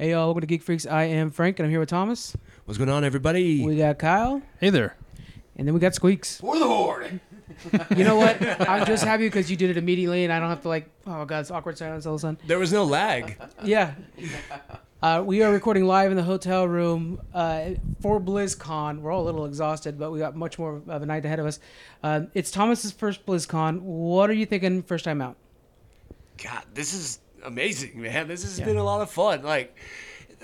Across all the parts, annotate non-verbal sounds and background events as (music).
Hey y'all, welcome to Geek Freaks. I am Frank, and I'm here with Thomas. What's going on, everybody? We got Kyle, Hey there. and then we got Squeaks. For the horde. (laughs) You know what? I'm just happy because you did it immediately, and I don't have to like, oh god, it's awkward silence all of a sudden. There was no lag. Yeah. Uh, we are recording live in the hotel room uh, for BlizzCon. We're all a little exhausted, but we got much more of a night ahead of us. Uh, it's Thomas's first BlizzCon. What are you thinking first time out? God, this is amazing, man. This has Yeah. been a lot of fun. Like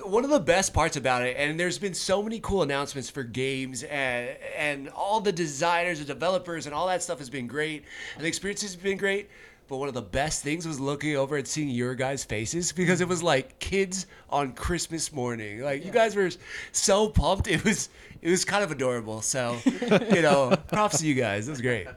one of the best parts about it, and there's been so many cool announcements for games, and and all the designers and developers and all that stuff has been great, and the experience has been great. But one of the best things was looking over and seeing your guys' faces because it was like kids on Christmas morning. Like you guys were so pumped. It was it was kind of adorable. So you know, (laughs) props to you guys. It was great.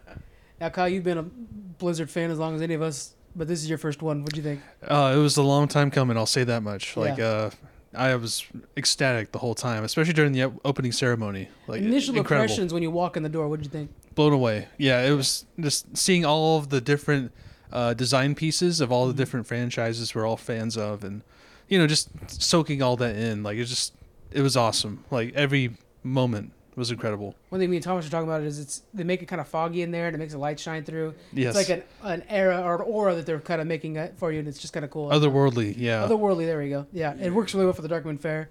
Now, Kyle, you've been a Blizzard fan as long as any of us, but this is your first one. What'd you think? Uh, it was a long time coming. I'll say that much. Like, uh, I was ecstatic the whole time, especially during the opening ceremony. Like, Initial incredible, impressions when you walk in the door. What'd you think? blown away. Yeah, it was just seeing all of the different uh, design pieces of all Mm-hmm. the different franchises we're all fans of, and you know, just soaking all that in. Like, it just, it was awesome. Like every moment was incredible. One thing me and Thomas were talking about is it's they make it kind of foggy in there and it makes the light shine through. Yes, It's like an, an era or an aura that they're kind of making it for you, and it's just kind of cool. otherworldly. Yeah, Otherworldly, there we go. Yeah, it works really well for the Darkmoon Fair.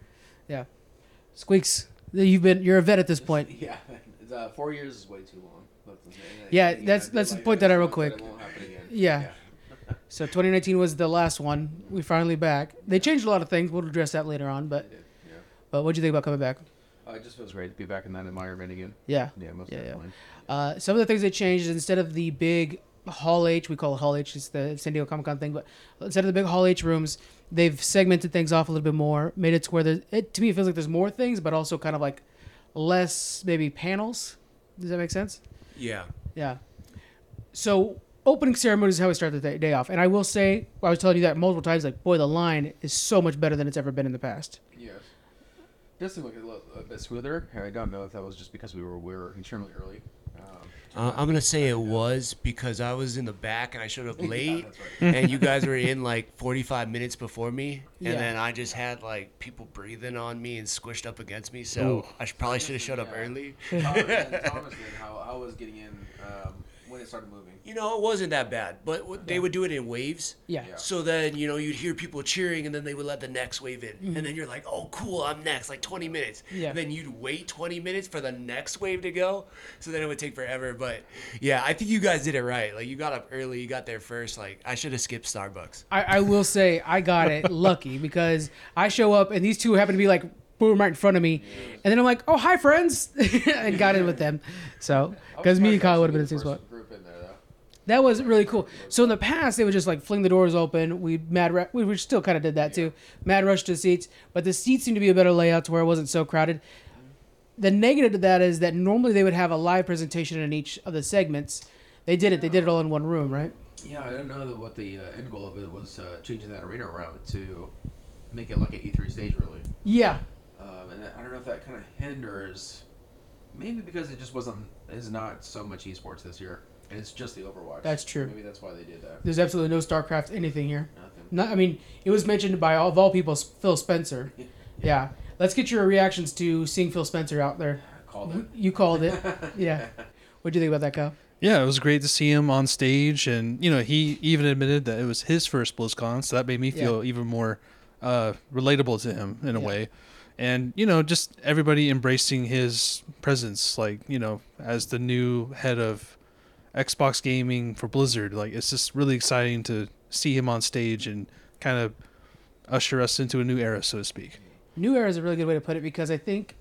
Yeah, Squeaks, you've been you're a vet at this point. (laughs) Yeah, uh, four years is way too long. But, uh, Yeah, you that's- gotta point that out real it quick. won't happen again. Yeah. (laughs) So 2019 was the last one. We finally back. They changed a lot of things. We'll address that later on. But yeah. but what do you think about coming back? It just feels great to be back in that environment again. Yeah. Yeah, most Yeah, yeah. definitely. Uh, some of the things they changed is instead of the big Hall H, we call it Hall H, it's the San Diego Comic Con thing, but instead of the big Hall H rooms, they've segmented things off a little bit more, made it to where there's, it to me it feels like there's more things, but also kind of like less maybe panels. Does that make sense? Yeah. Yeah. So opening ceremony is how we start the day- day off, and I will say I was telling you that multiple times. Like, boy, the line is so much better than it's ever been in the past. Yes. Does seem like a, little, a bit smoother. I don't know if that was just because we were we were extremely early. Um, Uh, I'm gonna say it was because I was in the back and I showed up (laughs) late, that's right. (laughs) and you guys were in like 45 minutes before me, and Yeah. then I just had like people breathing on me and squished up against me. So Ooh. I should, probably should have showed up Yeah. early. Thomas, (laughs) and Thomas did how I was getting in um, when it started moving. You know, it wasn't that bad, but w- they would do it in waves. Yeah. Yeah. So then, you know, you'd hear people cheering, and then they would let the next wave in, Mm-hmm. and then you're like, "Oh, cool, I'm next." Like 20 minutes. Yeah. And then you'd wait 20 minutes for the next wave to go, so then it would take forever. But yeah, I think you guys did it right. Like you got up early, you got there first. Like I should have skipped Starbucks. I, I will say I got it (laughs) lucky because I show up and these two happen to be like boom right in front of me, and then I'm like, oh hi friends, (laughs) and got in with them. So because me and Kyle would have been in the same spot. Group in there though. That was really cool. So in the past, they would just like fling the doors open. We mad ru- we, we still kind of did that too. Mad rush to the seats, but the seats seemed to be a better layout to where it wasn't so crowded. The negative to that is that normally they would have a live presentation in each of the segments. They did it. They did it all in one room, right? Yeah, I don't know what the uh, end goal of it was uh, changing that arena around to make it like an E3 stage, really. Yeah. Um, and I don't know if that kind of hinders, maybe because it just wasn't, is not so much esports this year. And it's just the Overwatch. That's true. Maybe that's why they did that. There's absolutely no StarCraft anything here. Nothing. Not, I mean, it was mentioned by all, of all people, Phil Spencer. (laughs) Yeah. Let's get your reactions to seeing Phil Spencer out there. Called it. You called it. (laughs) Yeah. What do you think about that, Kyle? Yeah, it was great to see him on stage, and you know he even admitted that it was his first BlizzCon, so that made me feel even more uh, relatable to him in a Yeah. way. And you know, just everybody embracing his presence, like you know, as the new head of Xbox gaming for Blizzard. Like it's just really exciting to see him on stage and kind of usher us into a new era, so to speak. New era is a really good way to put it because I think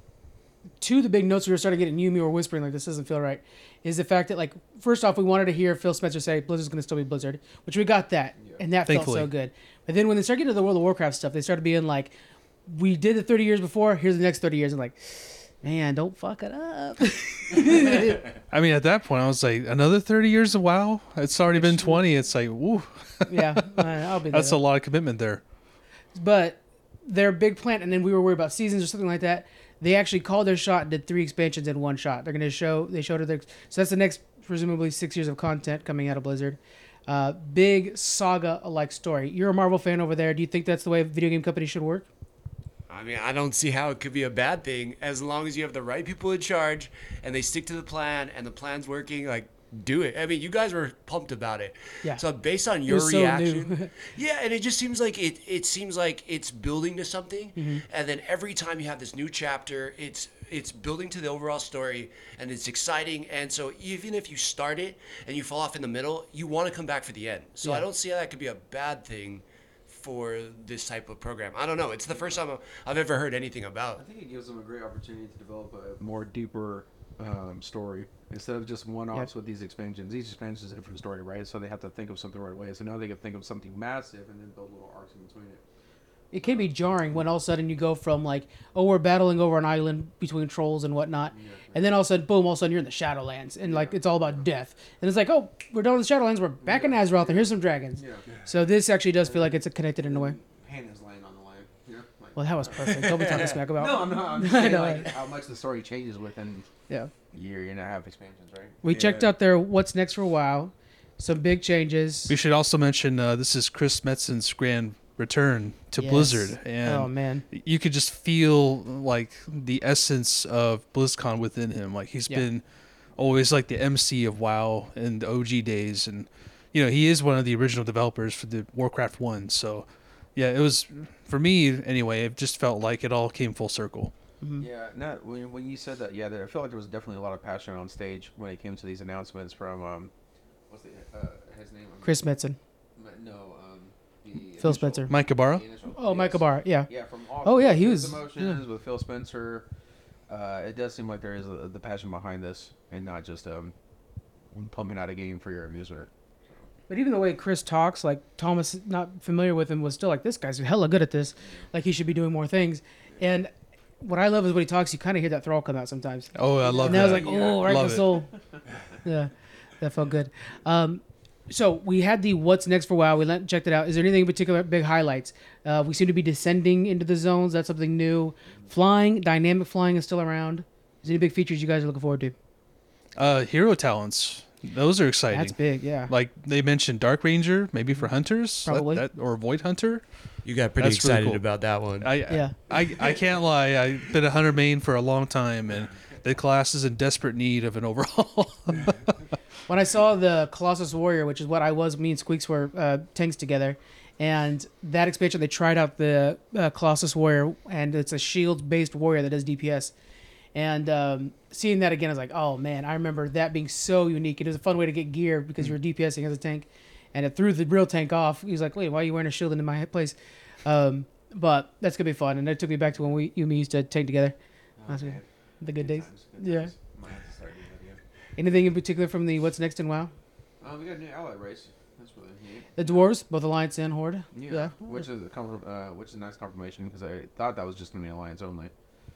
two of the big notes we were starting to get, and you and me were whispering like this doesn't feel right, is the fact that like first off we wanted to hear Phil Spencer say Blizzard's going to still be Blizzard, which we got that, and that felt so good. But then when they started getting to the World of Warcraft stuff, they started being like, we did the 30 years before, here's the next 30 years, and like, man, don't fuck it up. (laughs) I mean, at that point, I was like, another thirty years of WoW. It's already been twenty. It's like, woo, yeah, (laughs) I'll be there. that's a lot of commitment there. but their big plan, and then we were worried about seasons or something like that. They actually called their shot and did three expansions in one shot. They're going to show. They showed it. Their, so that's the next presumably six years of content coming out of Blizzard. Uh, big saga-like story. You're a Marvel fan over there. Do you think that's the way video game companies should work? I mean, I don't see how it could be a bad thing as long as you have the right people in charge and they stick to the plan and the plan's working. Like, do it. I mean, you guys were pumped about it. Yeah. So based on your so reaction, (laughs) yeah, and it just seems like it. It seems like it's building to something, Mm-hmm. and then every time you have this new chapter, it's it's building to the overall story, and it's exciting. And so even if you start it and you fall off in the middle, you want to come back for the end. So I don't see how that could be a bad thing for this type of program. I don't know. It's the first time I've ever heard anything about. I think it gives them a great opportunity to develop a more deeper um, story instead of just one-offs with these expansions. Each expansion is a different story, right? So they have to think of something the right way. So now they can think of something massive and then build little arcs in between it. It can be jarring when all of a sudden you go from like, oh, we're battling over an island between trolls and whatnot, and then all of a sudden, boom, all of a sudden you're in the Shadowlands, and like it's all about death, and it's like, oh, we're done with the Shadowlands, we're back in Azeroth, and here's some dragons. Yeah. So this actually does feel like it's connected in a way. Hannah's laying on the line. Yeah. Like, Well, that was perfect. Don't be talking smack about. (laughs) no, I'm not. I'm (laughs) just saying know. like, how much the story changes within Yeah. year, year and a half expansions, right? We checked out their what's next for a WoW, some big changes. We should also mention uh, this is Chris Metzen's grand return to Yes. Blizzard, and oh man, you could just feel like the essence of BlizzCon within him. Like he's Yeah. been always like the MC of WoW in the OG days, and you know he is one of the original developers for the Warcraft One. So yeah, it was for me anyway. It just felt like it all came full circle. Yeah, no. When, when you said that, yeah, there, I feel like there was definitely a lot of passion on stage when it came to these announcements from um, what's the uh, his name? Chris Metzen. No, the Phil Spencer. Mike Ybarra. Oh, yes. Michael Barr. Yeah. Yeah, from all. Oh, yeah, he his was- emotions with Phil Spencer. Uh, it does seem like there is a, the passion behind this, and not just um, pumping out a game for your amusement. But even the way Chris talks, like Thomas, not familiar with him, was still like, this guy's hella good at this. Like he should be doing more things. And what I love is when he talks, you kind of hear that Thrall come out sometimes. Oh, I love and that. I was like, oh, right in Love the it. soul. (laughs) yeah, that felt good. Um, so we had the what's next for WoW. We let, checked it out. Is there anything in particular big highlights? Uh, we seem to be descending into the zones. That's something new. Flying, dynamic flying is still around. Is there any big features you guys are looking forward to? Uh, hero talents. Those are exciting. That's big. Yeah. Like they mentioned Dark Ranger, maybe for hunters, Probably. that, or Void Hunter. You got pretty That's really excited cool. about that one. I, Yeah. I, I can't lie. I've been a hunter main for a long time, and the class is in desperate need of an overhaul. (laughs) when I saw the Colossus Warrior, which is what I was, me and Squeaks were uh, tanks together, and that expansion they tried out the uh, Colossus Warrior, and it's a shield-based warrior that does DPS. And um, seeing that again, I was like, oh man, I remember that being so unique. It was a fun way to get gear because you were DPSing as a tank, and it threw the real tank off. He was like, wait, why are you wearing a shield into my place? Um, but that's gonna be fun, and that took me back to when we you and me used to tank together. Good. The good days. Yeah. Might have to start doing that again. Anything in particular from the what's next in WoW? Uh, we got a new ally race. That's really neat. The dwarves, both Alliance and Horde. Yeah, Yeah. which is a confirm, uh, which is a nice confirmation because I thought that was just gonna be alliance only.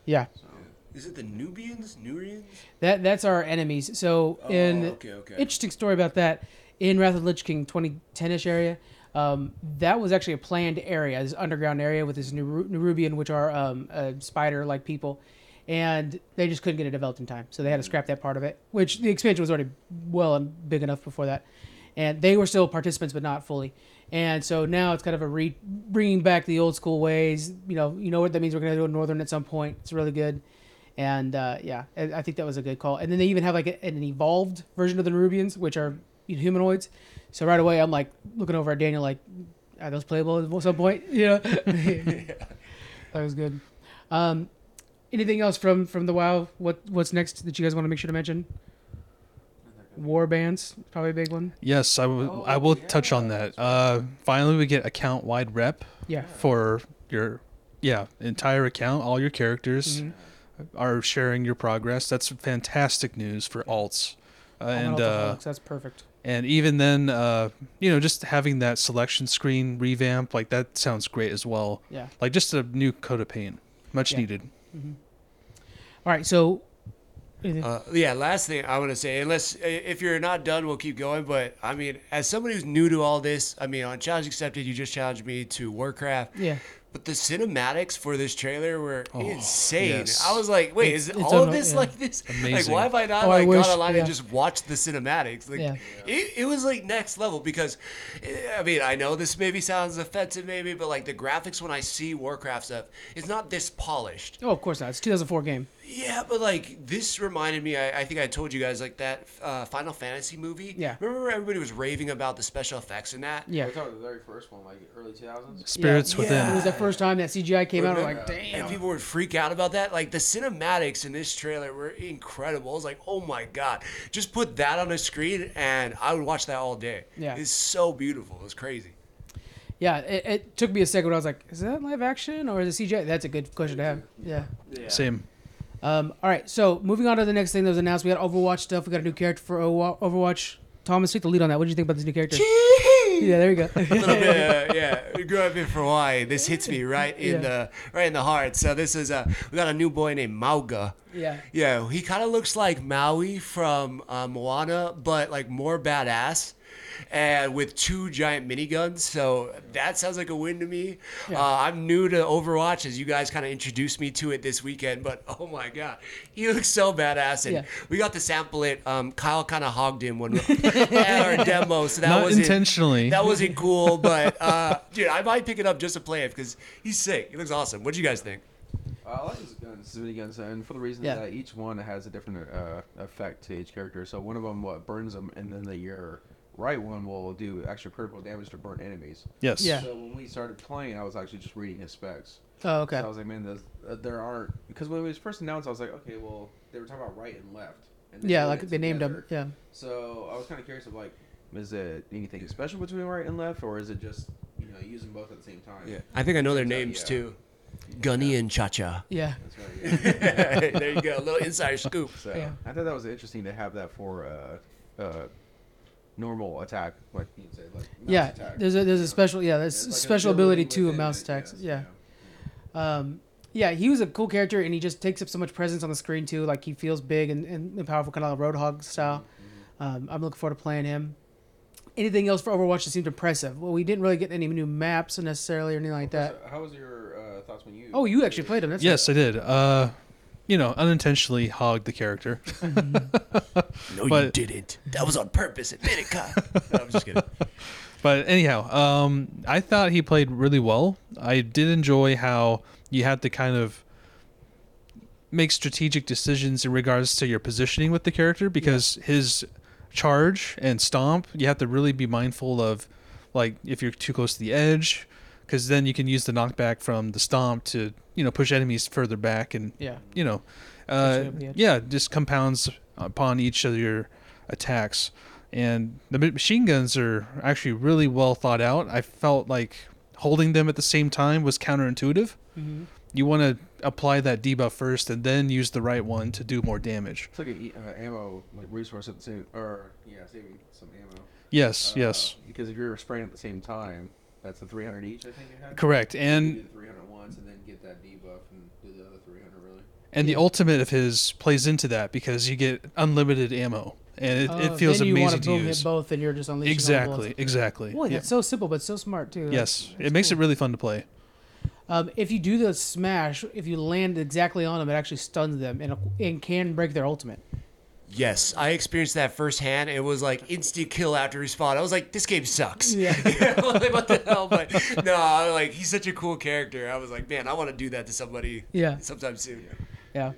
Yeah, So Is it the Nubians? Nurians? that that's our enemies. So Oh, in okay, okay. interesting story about that in Wrath of the Lich King 2010ish area. Um, that was actually a planned area, this underground area with this Neru- Nerubian, which are um, uh, spider-like people, and they just couldn't get it developed in time, so they had to scrap that part of it. Which the expansion was already well and big enough before that, and they were still participants, but not fully. And so now it's kind of a re- bringing back the old school ways. You know, you know what that means. We're going to do a northern at some point. It's really good. And uh, yeah, I think that was a good call. And then they even have like a, an evolved version of the Nerubians, which are humanoids. So right away, I'm like looking over at Daniel, like, are those playable at some point? (laughs) You know, (laughs) (laughs) that was good. Um, anything else from from the WoW? What what's next that you guys want to make sure to mention? War bands, probably a big one. yes, I will. Oh, I will yeah, touch on that. Uh, finally, we get account wide rep Yeah. for your, yeah, entire account. All your characters Mhm. are sharing your progress. That's fantastic news for alts. Uh, and uh, Altoholics, that's perfect. and even then, uh, you know, just having that selection screen revamp, like that sounds great as well. Yeah. Like just a new coat of paint, much Yeah. needed. All right, so Uh, yeah, last thing I want to say, unless if you're not done, we'll keep going. But I mean, as somebody who's new to all this, I mean, on challenge accepted, you just challenged me to Warcraft. yeah, But the cinematics for this trailer were insane. yes. I was like, wait, It's- is it's all of this yeah. like this? Like, Amazing. why have I not Oh, I like wish- gone online yeah. and just watched the cinematics? Like, Yeah. it, it was like next level because, eh, I mean, I know this maybe sounds offensive, maybe, but like the graphics when I see Warcraft stuff, it's not this polished. Oh, of course not. It's 2004 game. Yeah, but like this reminded me. I, I think I told you guys like that uh, Final Fantasy movie. Yeah. Remember everybody was raving about the special effects in that? Yeah. We're talking the very first one, like early 2000s. Spirits Yeah. Within. It was the first time that CGI came out. We're like, damn. And people would freak out about that. Like the cinematics in this trailer were incredible. I was like, oh my god, just put that on a screen and I would watch that all day. Yeah. it's so beautiful. It's crazy. Yeah, it, it took me a second. I was like, is that live action or is it CGI? That's a good question to have. Yeah. Yeah. Same. Um, all right, so moving on to the next thing that was announced, we got Overwatch stuff. We got a new character for Overwatch. Thomas, take the lead on that. What do you think about this new character? yeah, there you go. (laughs) a little bit, uh, yeah. We grew up in Hawaii. This hits me right in Yeah. the right in the heart. So this is a we got a new boy named Mauga. yeah. Yeah, he kind of looks like Maui from uh, Moana, but like more badass, and with two giant miniguns. So that sounds like a win to me. Yeah. Uh, I'm new to Overwatch, as you guys kind of introduced me to it this weekend. But (laughs) oh my god, he looks so badass, and Yeah. we got to sample it. Um, Kyle kind of hogged him when (laughs) at our demo, so that Not wasn't intentionally. That wasn't cool, (laughs) but uh, dude, I might pick it up just to play it because he's sick. He looks awesome. What do you guys think? I like his guns, his miniguns, and for the reason Yeah. that each one has a different uh, effect to each character. So one of them what burns them, and then the your right one will do extra critical damage to burn enemies. Yes. Yeah. So when we started playing, I was actually just reading his specs. Oh, okay. So I was like, man, there's, uh, there aren't because when it was first announced, I was like, okay, well, they were talking about right and left. And Yeah, like it they named them. Yeah. So I was kind of curious of like, is it anything special between right and left, or is it just you know using both at the same time? Yeah. I think I know their Turns out, names yeah. too. Gunny and Cha Cha. Yeah. That's right. (laughs) yeah. there you go, a little insider scoop. So Yeah. I thought that was interesting to have that for uh, uh, normal attack, like you said, like mouse Yeah. attack. There's a there's a special yeah there's It's like an special ability to a mouse it, attacks. yes, Yeah. Um, yeah, he was a cool character, and he just takes up so much presence on the screen too. Like he feels big and, and, and powerful, kind of like Roadhog style. Um, I'm looking forward to playing him. Anything else for Overwatch that seemed impressive? Well, we didn't really get any new maps necessarily or anything like that. How was your uh, thoughts when you? Oh, you actually played him. That's Yes, I did. Uh, you know, unintentionally hogged the character. (laughs) No, you But- didn't. That was on purpose. Admit it, Kyle. (laughs) No, I'm just kidding. But anyhow, um, I thought he played really well. I did enjoy how you had to kind of make strategic decisions in regards to your positioning with the character because his charge and stomp, you have to really be mindful of, like if you're too close to the edge, because then you can use the knockback from the stomp to you know push enemies further back and Yeah. you know, uh, it over the edge. yeah, just compounds upon each of your attacks. And the machine guns are actually really well thought out. I felt like holding them at the same time was counterintuitive. Mm-hmm. You want to apply that debuff first and then use the right one to do more damage. It's like a e- uh, ammo like resource at the same, or yeah, saving some ammo. Yes, Uh, yes. Because if you're spraying at the same time, that's a 300 each. I think you had. Correct. You And do the 300 once and then get that debuff and do the other 300 really. and the ultimate of his plays into that because you get unlimited ammo and it, it feels Oh, then you amazing want to to boom use. hit both, and you're just unleashing all the Exactly, bullets. exactly. Boy, Yeah. that's so simple, but so smart too. Yes, That's- it makes cool. it really fun to play. Um, if you do the smash, if you land exactly on them, it actually stuns them and, and can break their ultimate. Yes, I experienced that firsthand. It was like instant kill after respawn. I was like, this game sucks. Yeah. (laughs) what the hell? But no, I was like he's such a cool character. I was like, man, I want to do that to somebody Yeah. sometime soon. Yeah.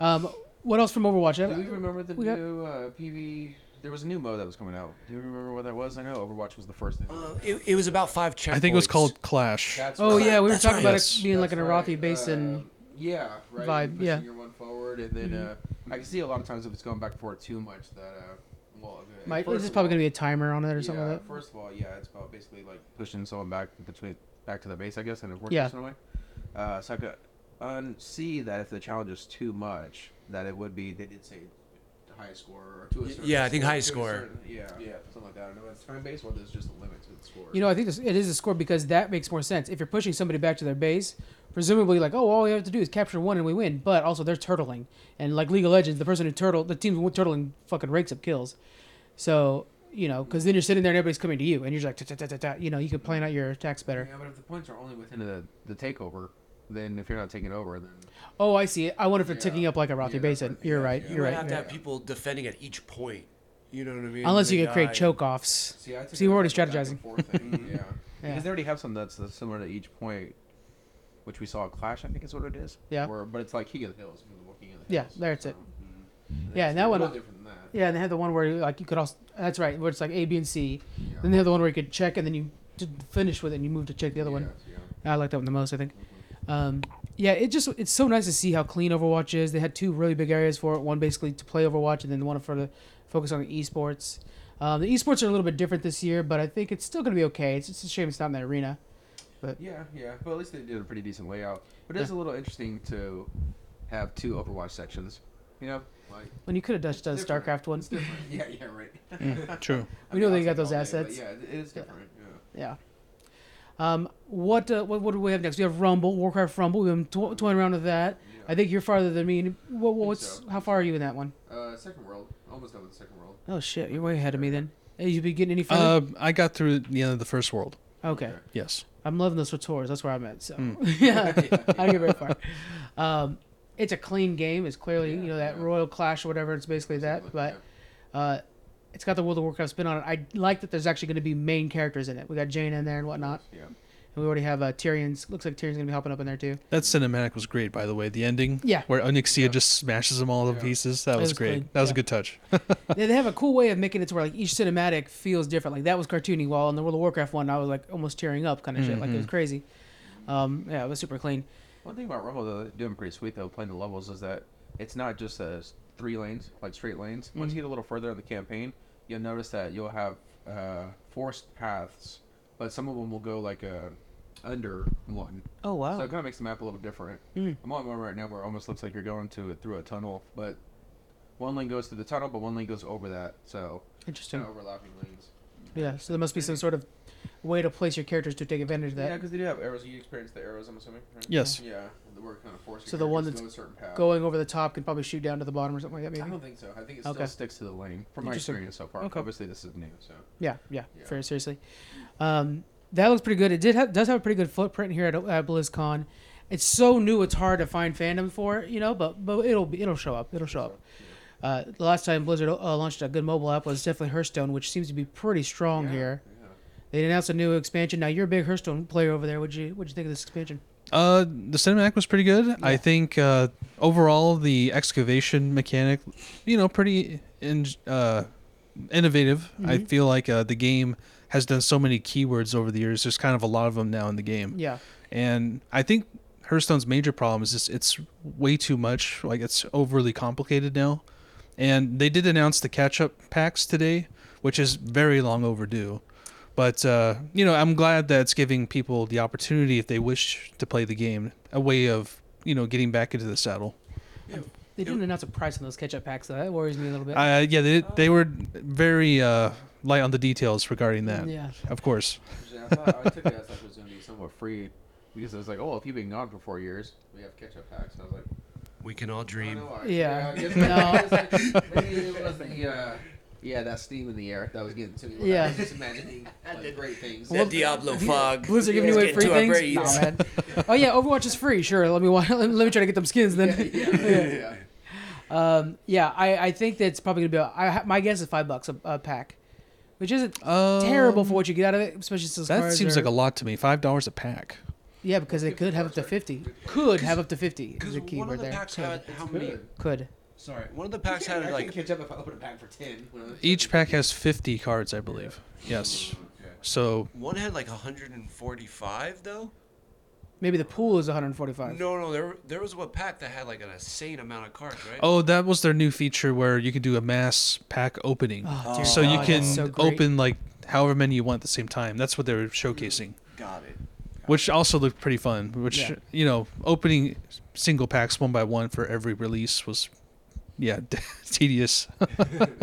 Um, what else from Overwatch? Do we remember the we got- new uh, PV? There was a new mode that was coming out. Do you remember what that was? I know Overwatch was the first thing. Uh, it, it was about five checkpoints. I think it was called Clash. That's Oh right. yeah, we were That's talking right. about Yes. it being like an Arathi right. basin. Uh, yeah, right. vibe, pushing yeah. Your one forward, and then uh, I can see a lot of times if it's going back and forth too much that uh, well, Might, this is probably all- gonna be a timer on it or yeah, something like that. First of all, yeah, it's about basically like pushing someone back between back to the base, I guess, and it works Yeah. in a way. Uh, so I could un- see that if the challenge is too much, that it would be. They did say the highest score or to a certain. yeah, I think to a highest score. certain- yeah, yeah, something like that. I don't know it's time based or there's just a limit to the score. You know, I think this, it is a score because that makes more sense. If you're pushing somebody back to their base, presumably like, oh, all we have to do is capture one and we win. But also they're turtling, and like League of Legends, the person who turtle, the team with turtling fucking rakes up kills. So you know, because then you're sitting there and everybody's coming to you, and you're just like, ta, ta, ta, ta, ta, you know, you can plan out your attacks better. Yeah, but if the points are only within the, the takeover, then if you're not taking over, then Oh, I see. I wonder if they're ticking up like Arathi Yeah, Basin. You're yeah, right. yeah. You You're might right. have to have people defending at each point. You know what I mean? Unless you They can create die. choke offs. See, I took See, we're it already as like a back strategizing. and forth thing, (laughs) yeah. Yeah. because they already have something that's, that's similar to each point, which we saw at Clash. I think is what it is. Yeah. Where, but it's like King of the Hills. King of the Yeah, Hills. that's it. mhm. Yeah, and that one- little different than that. Yeah, and they have the one where like you could also. That's right. Where it's like A, B, and C. Yeah. Then they have the one where you could check and then you to finish with it and you move to check the other one. Yes, yeah. I like that one the most. I think. Um, yeah, it just it's so nice to see how clean Overwatch is. They had two really big areas for it. One basically to play Overwatch, and then one for the focus on the esports. Um, the esports are a little bit different this year, but I think it's still going to be okay. It's just a shame it's not in the arena. But yeah, yeah. But at least they did a pretty decent layout. But it's a little interesting to have two Overwatch sections. You know, like When you could have just done different. StarCraft one. Different. (laughs) yeah, yeah, right. Mm, true. We know I they mean, got I'll those take all day, assets. Yeah, it is different. Yeah. Yeah. Um, what, uh, what what do we have next? We have Rumble, Warcraft Rumble. We've been to- toying around with that. I think you're farther than me. What, what's so. how far are you in that one? Uh, second world, almost done with the second world. Oh shit, you're way ahead of me then. Hey, you be getting any further? Uh, I got through the end of the first world. okay. okay. Yes. I'm loving the Tours. That's where I'm at. So (laughs) Mm. (laughs) yeah, I don't get very far. Um, it's a clean game. It's clearly you know that yeah. Royal Clash or whatever. It's basically that, but uh, it's got the World of Warcraft spin on it. I like that there's actually going to be main characters in it. We got Jaina in there and whatnot, Yeah. and we already have uh, Tirion's. Looks like Tirion's going to be helping up in there too. That cinematic was great, by the way. The ending, Yeah. where Onyxia Yeah. just smashes them all to Yeah. pieces. That It was was great. clean. That was Yeah. a good touch. (laughs) they, they have a cool way of making it to where like each cinematic feels different. Like that was cartoony, while in the World of Warcraft one, I was like almost tearing up, kind of shit. Like it was Mhm. crazy. Um, yeah, it was super clean. One thing about Rumble though, they're doing pretty sweet though, playing the levels is that it's not just as three lanes, like straight lanes. Once Mhm. you get a little further in the campaign, you'll notice that you'll have uh, forced paths, but some of them will go like uh, under one. Oh wow. So it kind of makes the map a little different. Mm. I'm on one right now where it almost looks like you're going to it through a tunnel, but one lane goes to the tunnel, but one lane goes over that. So Interesting. kind of overlapping lanes. Yeah, so there must be some sort of way to place your characters to take advantage of that. Yeah, because they do have arrows. You experience the arrows, I'm assuming. Right? Yes. Yeah, the word kind of forcing. So the one that's to go a certain path. Going over the top can probably shoot down to the bottom or something like that, I maybe. don't think so. I think it Okay. still sticks to the lane from my Interesting. experience so far. Okay. Obviously, this is new, so Yeah, yeah, Yeah. very seriously. Um, that looks pretty good. It did have, does have a pretty good footprint here at, at BlizzCon. It's so new; it's hard to find fandom for, it, you know. But but it'll be it'll show up. It'll show up. Uh, the last time Blizzard uh, launched a good mobile app was definitely Hearthstone, which seems to be pretty strong Yeah, here. They announced a new expansion. Now you're a big Hearthstone player over there. What'd you what'd you think of this expansion? Uh, the cinematic was pretty good. Yeah. I think uh, overall the excavation mechanic, you know, pretty in, uh, innovative. I Mhm. feel like uh, the game has done so many keywords over the years. There's kind of a lot of them now in the game, Yeah, and I think Hearthstone's major problem is just it's way too much. Like it's overly complicated now. And they did announce the catch-up packs today, which is very long overdue. But uh, you know, I'm glad that it's giving people the opportunity, if they wish to play the game, a way of you know getting back into the saddle. Yeah. they didn't announce a price on those catch-up packs, though. That worries me a little bit. Uh, yeah, they they were very uh, light on the details regarding that. yeah, Of course. I, thought, I took it as like it was going to be somewhat free because it was like, oh, if you've been gone for four years, we have catch-up packs. And I was like, We can all I dream. don't know why. Yeah. I guess No. maybe it was like- maybe it was the, uh, yeah, that steam in the air that was getting to me. when I Yeah. was just imagining like, great things. That Diablo fog. Blizzard giving you away Let's free to our things. braids. Nah, man. (laughs) oh yeah, Overwatch is free. Sure, let me wa- (laughs) let me, try to get them skins then. yeah, yeah, yeah. (laughs) Um, yeah, I, I think that's probably gonna be. A, I, ha- my guess is five bucks a, a pack, which isn't terrible for what you get out of it, especially since Um, That cards seems are- like a lot to me. Five dollars a pack. Yeah, because they could have up to fifty. Could have up to fifty. Is Because the key one word of the there. packs Could. had how many? Good. Could. Sorry, one of the packs I had can like catch up if I open a pack for ten. when I Each pack has 50 cards, I believe. Yes. Okay. So one had like 145 though. Maybe the pool is 145. No, no, there there was one pack that had like an insane amount of cards, right? Oh, that was their new feature where you can do a mass pack opening. Oh, dear so you God, can so great. open like however many you want at the same time. That's what they were showcasing, got it. which also looked pretty fun. Which Yeah. you know, opening single packs one by one for every release was, yeah, (laughs) tedious.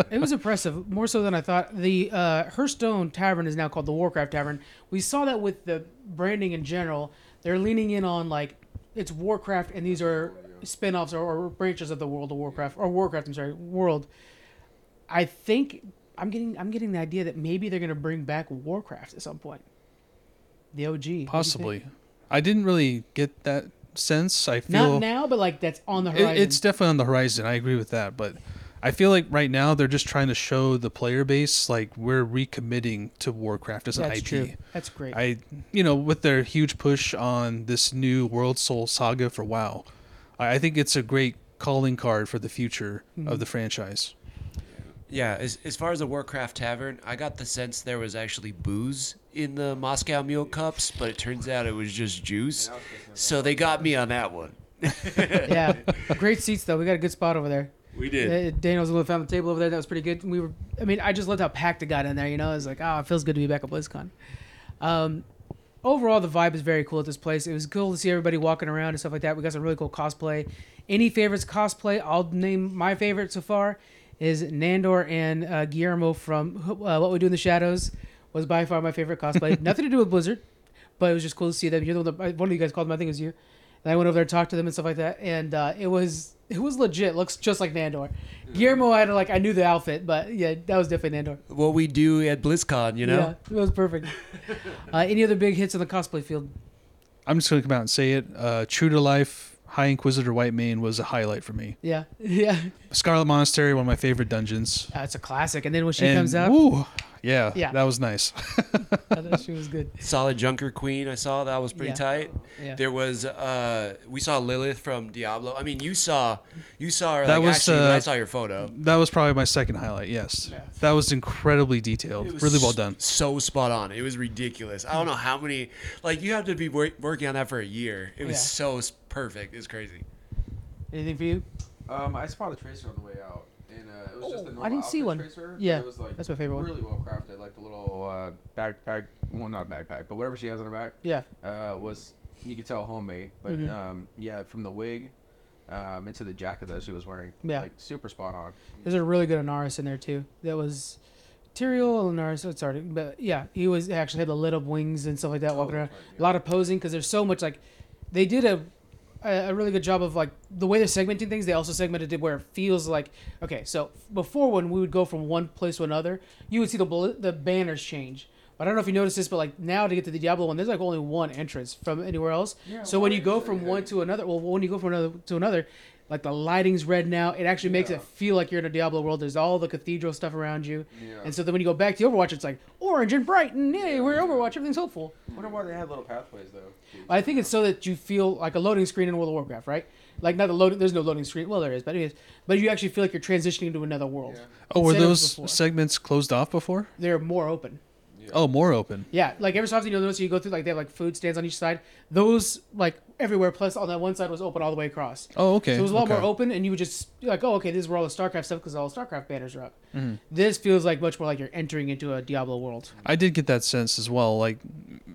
It was impressive, more so than I thought. The uh, Hearthstone Tavern is now called the Warcraft Tavern. We saw that with the branding in general. They're leaning in on like it's Warcraft, and these are spin-offs or, or branches of the World of Warcraft or Warcraft. I'm sorry, world. I think I'm getting I'm getting the idea that maybe they're gonna bring back Warcraft at some point. The OG. What do you think? Possibly. I didn't really get that sense. I feel Not now, but like that's on the It- horizon. it's definitely on the horizon. I agree with that, but I feel like right now they're just trying to show the player base like we're recommitting to Warcraft as an that's IP. true. That's great. I, you know, with their huge push on this new World Soul saga for WoW, I I think it's a great calling card for the future Mm-hmm. of the franchise. Yeah, as, as far as the Warcraft Tavern, I got the sense there was actually booze in the Moscow Mule cups, but it turns out it was just juice. So they got me on that one. (laughs) yeah, great seats though. We got a good spot over there. We did. Uh, Daniel was the one who found the table over there. That was pretty good. We were. I mean, I just loved how packed it got in there. You know, it was like, oh, it feels good to be back at BlizzCon. Um, overall, the vibe is very cool at this place. It was cool to see everybody walking around and stuff like that. We got some really cool cosplay. Any favorites cosplay? I'll name my favorite so far is Nandor and uh, Guillermo from uh, What We Do in the Shadows. Was by far my favorite cosplay. (laughs) Nothing to do with Blizzard, but it was just cool to see them. You're the one, that, one of you guys called them. I think it was you. And I went over there, talked to them and stuff like that, and uh, it was it was legit. Looks just like Nandor. Guillermo had like I knew the outfit, but yeah, that was definitely Nandor. What we do at BlizzCon, you know? Yeah, it was perfect. (laughs) uh, any other big hits in the cosplay field? I'm just gonna come out and say it. Uh, True to Life, High Inquisitor Whitemane was a highlight for me. Yeah, (laughs) yeah, Scarlet Monastery, one of my favorite dungeons. That's a classic. And then when she And, comes up, woo, yeah, Yeah. that was nice. (laughs) I thought she was good. Solid Junker Queen, I saw that was pretty Yeah. tight. Yeah. There was uh we saw Lilith from Diablo. I mean, you saw you saw her That like, was, actually, but I uh, saw your photo. That was probably my second highlight. Yes, that was incredibly detailed, It was really well done. So spot on. It was ridiculous. I don't know how many like you have to be wor- working on that for a year. It was Yeah. so s- perfect. It's crazy. Anything for you? Um, I spotted a tracer on the way out, and uh, it was just Oh, a I normal didn't see outfit one. Tracer, Yeah, it was like that's my favorite one. Really well crafted, like the little uh, backpack. Well, not backpack, but whatever she has on her back Yeah, uh, was you could tell homemade. But Mhm. um, yeah, from the wig um, into the jacket that she was wearing, Yeah. like super spot on. there's a really good Inarius in there too. That was Tyrael Inarius. It's already, but yeah, he was he actually had the lit up wings and stuff like that walking Oh, around. right, A lot of posing because there's so much like they did a a really good job of like the way they're segmenting things. They also segmented it where it feels like okay. So before when we would go from one place to another, you would see the bl- the banners change. But I don't know if you noticed this, but like now to get to the Diablo one, there's like only one entrance from anywhere else. Yeah, so when you go from one to another, well, when you go from another to another, like the lighting's red now. It actually makes Yeah. it feel like you're in a Diablo world. There's all the cathedral stuff around you, Yeah. and so then when you go back to Overwatch, it's like orange and bright, and yay, we're Overwatch. Everything's hopeful. I wonder why they had little pathways though. I think it's so that you feel like a loading screen in World of Warcraft, right? Like not the loading. There's no loading screen. Well, there is, but it is. But you actually feel like you're transitioning to another world. Yeah. Oh, were Instead of those before. segments closed off before? They're more open. Oh, more open. Yeah, like every so often you'll notice you go through like they have like food stands on each side. Those like everywhere. Plus on that one side was open all the way across. Oh, okay. So it was a lot okay. more open, and you would just be like, oh, okay, this is where all the StarCraft stuff because all the StarCraft banners are up. Mm-hmm. This feels like much more like you're entering into a Diablo world. I did get that sense as well. Like,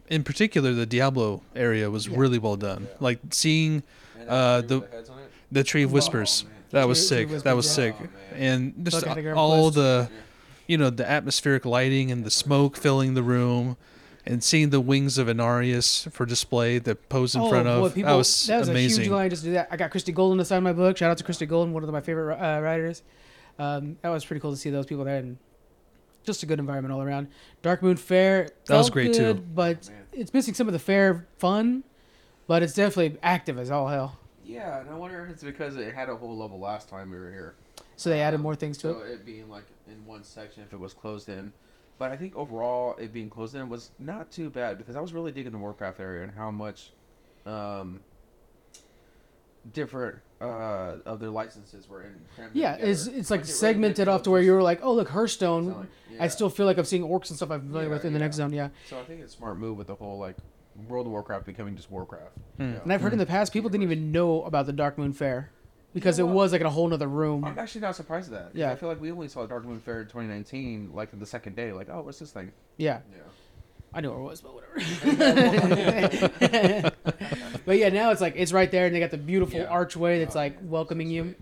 in particular, the Diablo area was Yeah. really well done. Like seeing uh, the heads on it. the Tree of Whispers. man. that was Tree- Tree sick. That was sick. Oh, and just Look the Grand all the, you know, the atmospheric lighting and the smoke filling the room, and seeing the wings of Inarius for display that pose in front of. Oh, boy, people, that was, a amazing. huge line just to do that. I got Christie Golden to sign my book. Shout out to Christie Golden, one of my favorite uh, writers. Um, that was pretty cool to see those people there, and just a good environment all around. Dark Moon Fair That was felt great, too. but Man. it's missing some of the fair fun. But it's definitely active as all hell. Yeah, and I wonder if it's because it had a whole level last time we were here. So they added more things to So it. it being like in one section if it was closed in. But I think overall it being closed in was not too bad because I was really digging the Warcraft area and how much um, different uh, of their licenses were in. crammed Yeah, together. it's it's like it segmented did off to where you were like, oh look, Hearthstone. like- I still feel like I'm seeing orcs and stuff I'm familiar Yeah, with in the next zone. Yeah, So I think it's a smart move with the whole like World of Warcraft becoming just Warcraft. Hmm. you know? and I've heard in the past people didn't even know about the Dark Moon Fair because You know it was like in a whole nother room. I'm actually not surprised at that. Yeah. I feel like we only saw the Dark Moon Fair in 2019, like the second day. Like, oh, what's this thing? Yeah, Yeah. I knew where it was, but whatever. (laughs) but yeah, now it's like it's right there, and they got the beautiful Yeah. archway that's Oh, like man, welcoming you.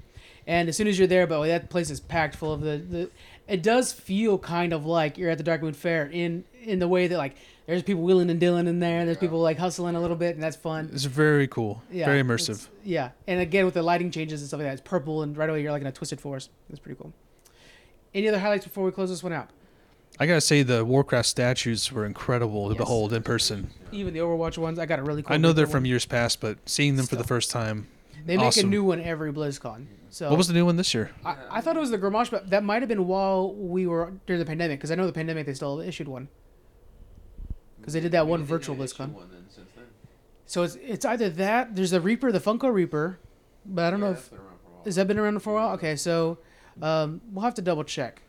And as soon as you're there, but that place is packed full of the, the. It does feel kind of like you're at the Dark Moon Fair in in the way that like there's people wheeling and dealing in there, and there's Yeah. people like hustling a little bit, and that's fun. It's very cool. Yeah, very immersive. Yeah, and again with the lighting changes and stuff like that, it's purple, and right away you're like in a twisted forest. It's pretty cool. Any other highlights before we close this one out? I gotta say the Warcraft statues were incredible to Yes. behold in person. Even the Overwatch ones, I got a really cool. I know they're Reaper from one. years past, but seeing them for the first time. They make a new one every BlizzCon. So What was the new one this year? I, I thought it was the Gramash, but that might have been while we were during the pandemic because I know the pandemic they still issued one. 'Cause they did that one virtual BlizzCon. One then then. So it's it's either that there's the Reaper, the Funko Reaper, but I don't know if has that been around for a while. Okay, so um, we'll have to double check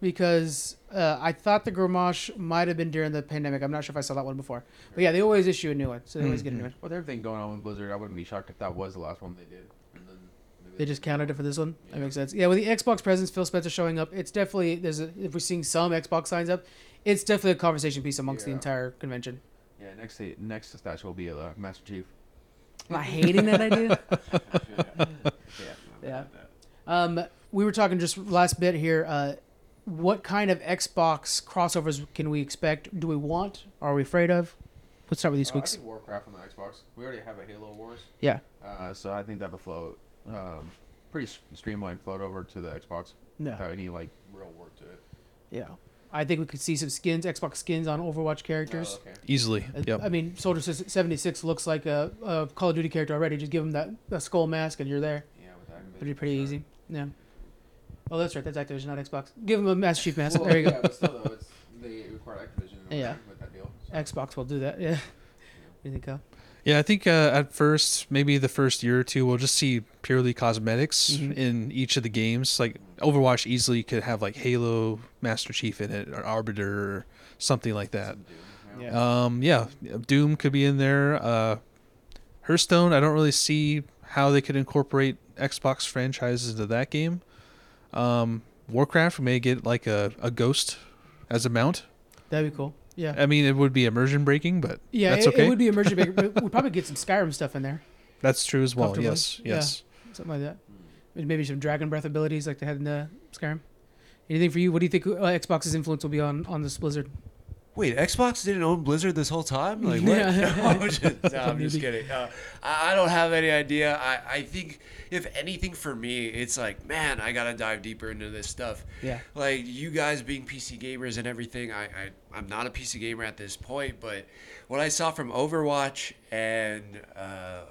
because uh, I thought the Gramash might have been during the pandemic. I'm not sure if I saw that one before, but yeah, they always issue a new one, so they always get a new one. With everything going on with Blizzard, I wouldn't be shocked if that was the last one they did. And then maybe They just counted it for this one. That makes sense. Yeah, with the Xbox presence, Phil Spencer showing up, it's definitely there's a, if we're seeing some Xbox signs up, it's definitely a conversation piece amongst the entire convention. Yeah, next next statue will be uh, Master Chief. Am I hating that idea? (laughs) Yeah. Yeah. Um, we were talking just last bit here. Uh, what kind of Xbox crossovers can we expect? Do we want? Are we afraid of? Let's start with these Uh, I Squeaks. Warcraft on the Xbox. We already have a Halo Wars. Yeah. Uh, so I think that would float um, pretty streamlined float over to the Xbox No. without any like real work to it. Yeah. I think we could see some skins, Xbox skins on Overwatch characters. Oh, okay. Easily. Yep. I mean, Soldier 76 looks like a, a Call of Duty character already. Just give him that, that skull mask and you're there. Yeah, with that. It'd be pretty easy. Yeah. Oh, that's right. That's Activision, not Xbox. Give him a Master Chief mask. Well, there you yeah, go. but still though, it's they require Activision Yeah. with that deal. so- Xbox will do that. Yeah. What do you think, Kyle? Yeah, I think uh, at first, maybe the first year or two, we'll just see purely cosmetics Mhm. in each of the games. Like Overwatch easily could have like Halo Master Chief in it, or Arbiter, or something like that. Yeah. Um, yeah, Doom could be in there. Uh, Hearthstone, I don't really see how they could incorporate Xbox franchises into that game. Um, Warcraft may get like a, a ghost as a mount. That'd be cool. Yeah. I mean, it would be immersion breaking, but Yeah, that's it, okay. it would be immersion breaking. we'd probably get some (laughs) Skyrim stuff in there, that's true as well. Comfortably. Yes, Yeah. yes. something like that. Maybe- Maybe some Dragon Breath abilities like they had in the Skyrim. Anything for you? What do you think uh, Xbox's influence will be on on this Blizzard? Wait, Xbox didn't own Blizzard this whole time? Like what? Yeah. no, (laughs) I'm just, (laughs) no, I'm just kidding. Uh, I, I don't have any idea. I, I think if anything for me, it's like, man, I gotta dive deeper into this stuff. Yeah. Like you guys being PC gamers and everything, I, I I'm not a PC gamer at this point, but what I saw from Overwatch and uh,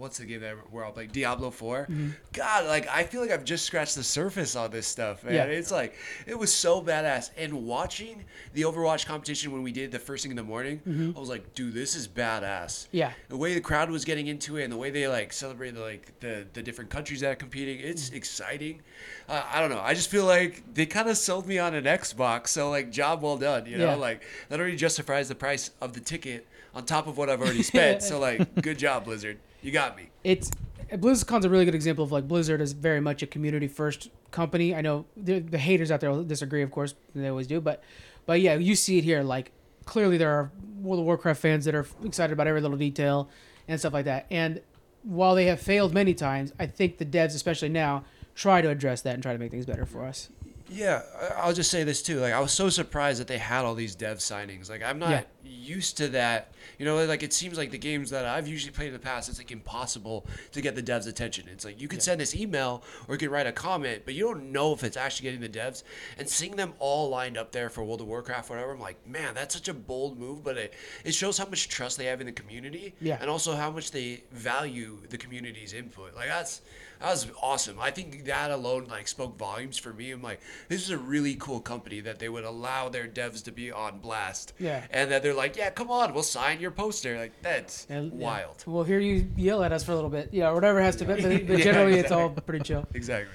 what's the game that we're all playing? Diablo 4 God, like I feel like I've just scratched the surface on this stuff, man. Yeah. It's like it was so badass. And watching the Overwatch competition when we did the first thing in the morning, I was like, dude, this is badass. Yeah. The way the crowd was getting into it and the way they like celebrated like the the different countries that are competing, it's exciting. Uh, I don't know. I just feel like they kind of sold me on an Xbox, so like job well done. You know, Yeah. like that already justifies the price of the ticket on top of what I've already spent. (laughs) so like, good job, Blizzard. You got me. It's BlizzCon's a really good example of like Blizzard is very much a community first company. I know the, the haters out there will disagree, of course, they always do, but but yeah, you see it here. Like clearly, there are World of Warcraft fans that are excited about every little detail and stuff like that. And while they have failed many times, I think the devs, especially now, try to address that and try to make things better for us. Yeah, I'll just say this too. Like, I was so surprised that they had all these dev signings. Like, I'm not Yeah. Used to that. You know, like it seems like the games that I've usually played in the past, it's like impossible to get the devs' attention. It's like you can send this email or you can write a comment, but you don't know if it's actually getting the devs. And seeing them all lined up there for World of Warcraft, whatever, I'm like, man, that's such a bold move. But it it shows how much trust they have in the community, Yeah. and also how much they value the community's input. Like that's that was awesome. I think that alone like spoke volumes for me. I'm like, this is a really cool company that they would allow their devs to be on blast. Yeah. And that they're like, yeah, come on, we'll sign your poster. Like that's And, yeah, wild. We'll hear you yell at us for a little bit, yeah, whatever has to be. But, (laughs) but Yeah, generally, it's all pretty chill. Exactly.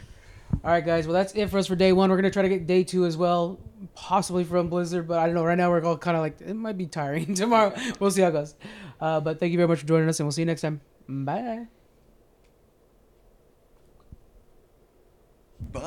All right, guys. Well, that's it for us for day one. We're gonna try to get day two as well, possibly from Blizzard, but I don't know. Right now, we're all kind of like it might be tiring. (laughs) Tomorrow, we'll see how it goes. Uh, but thank you very much for joining us, and we'll see you next time. Bye. Bye.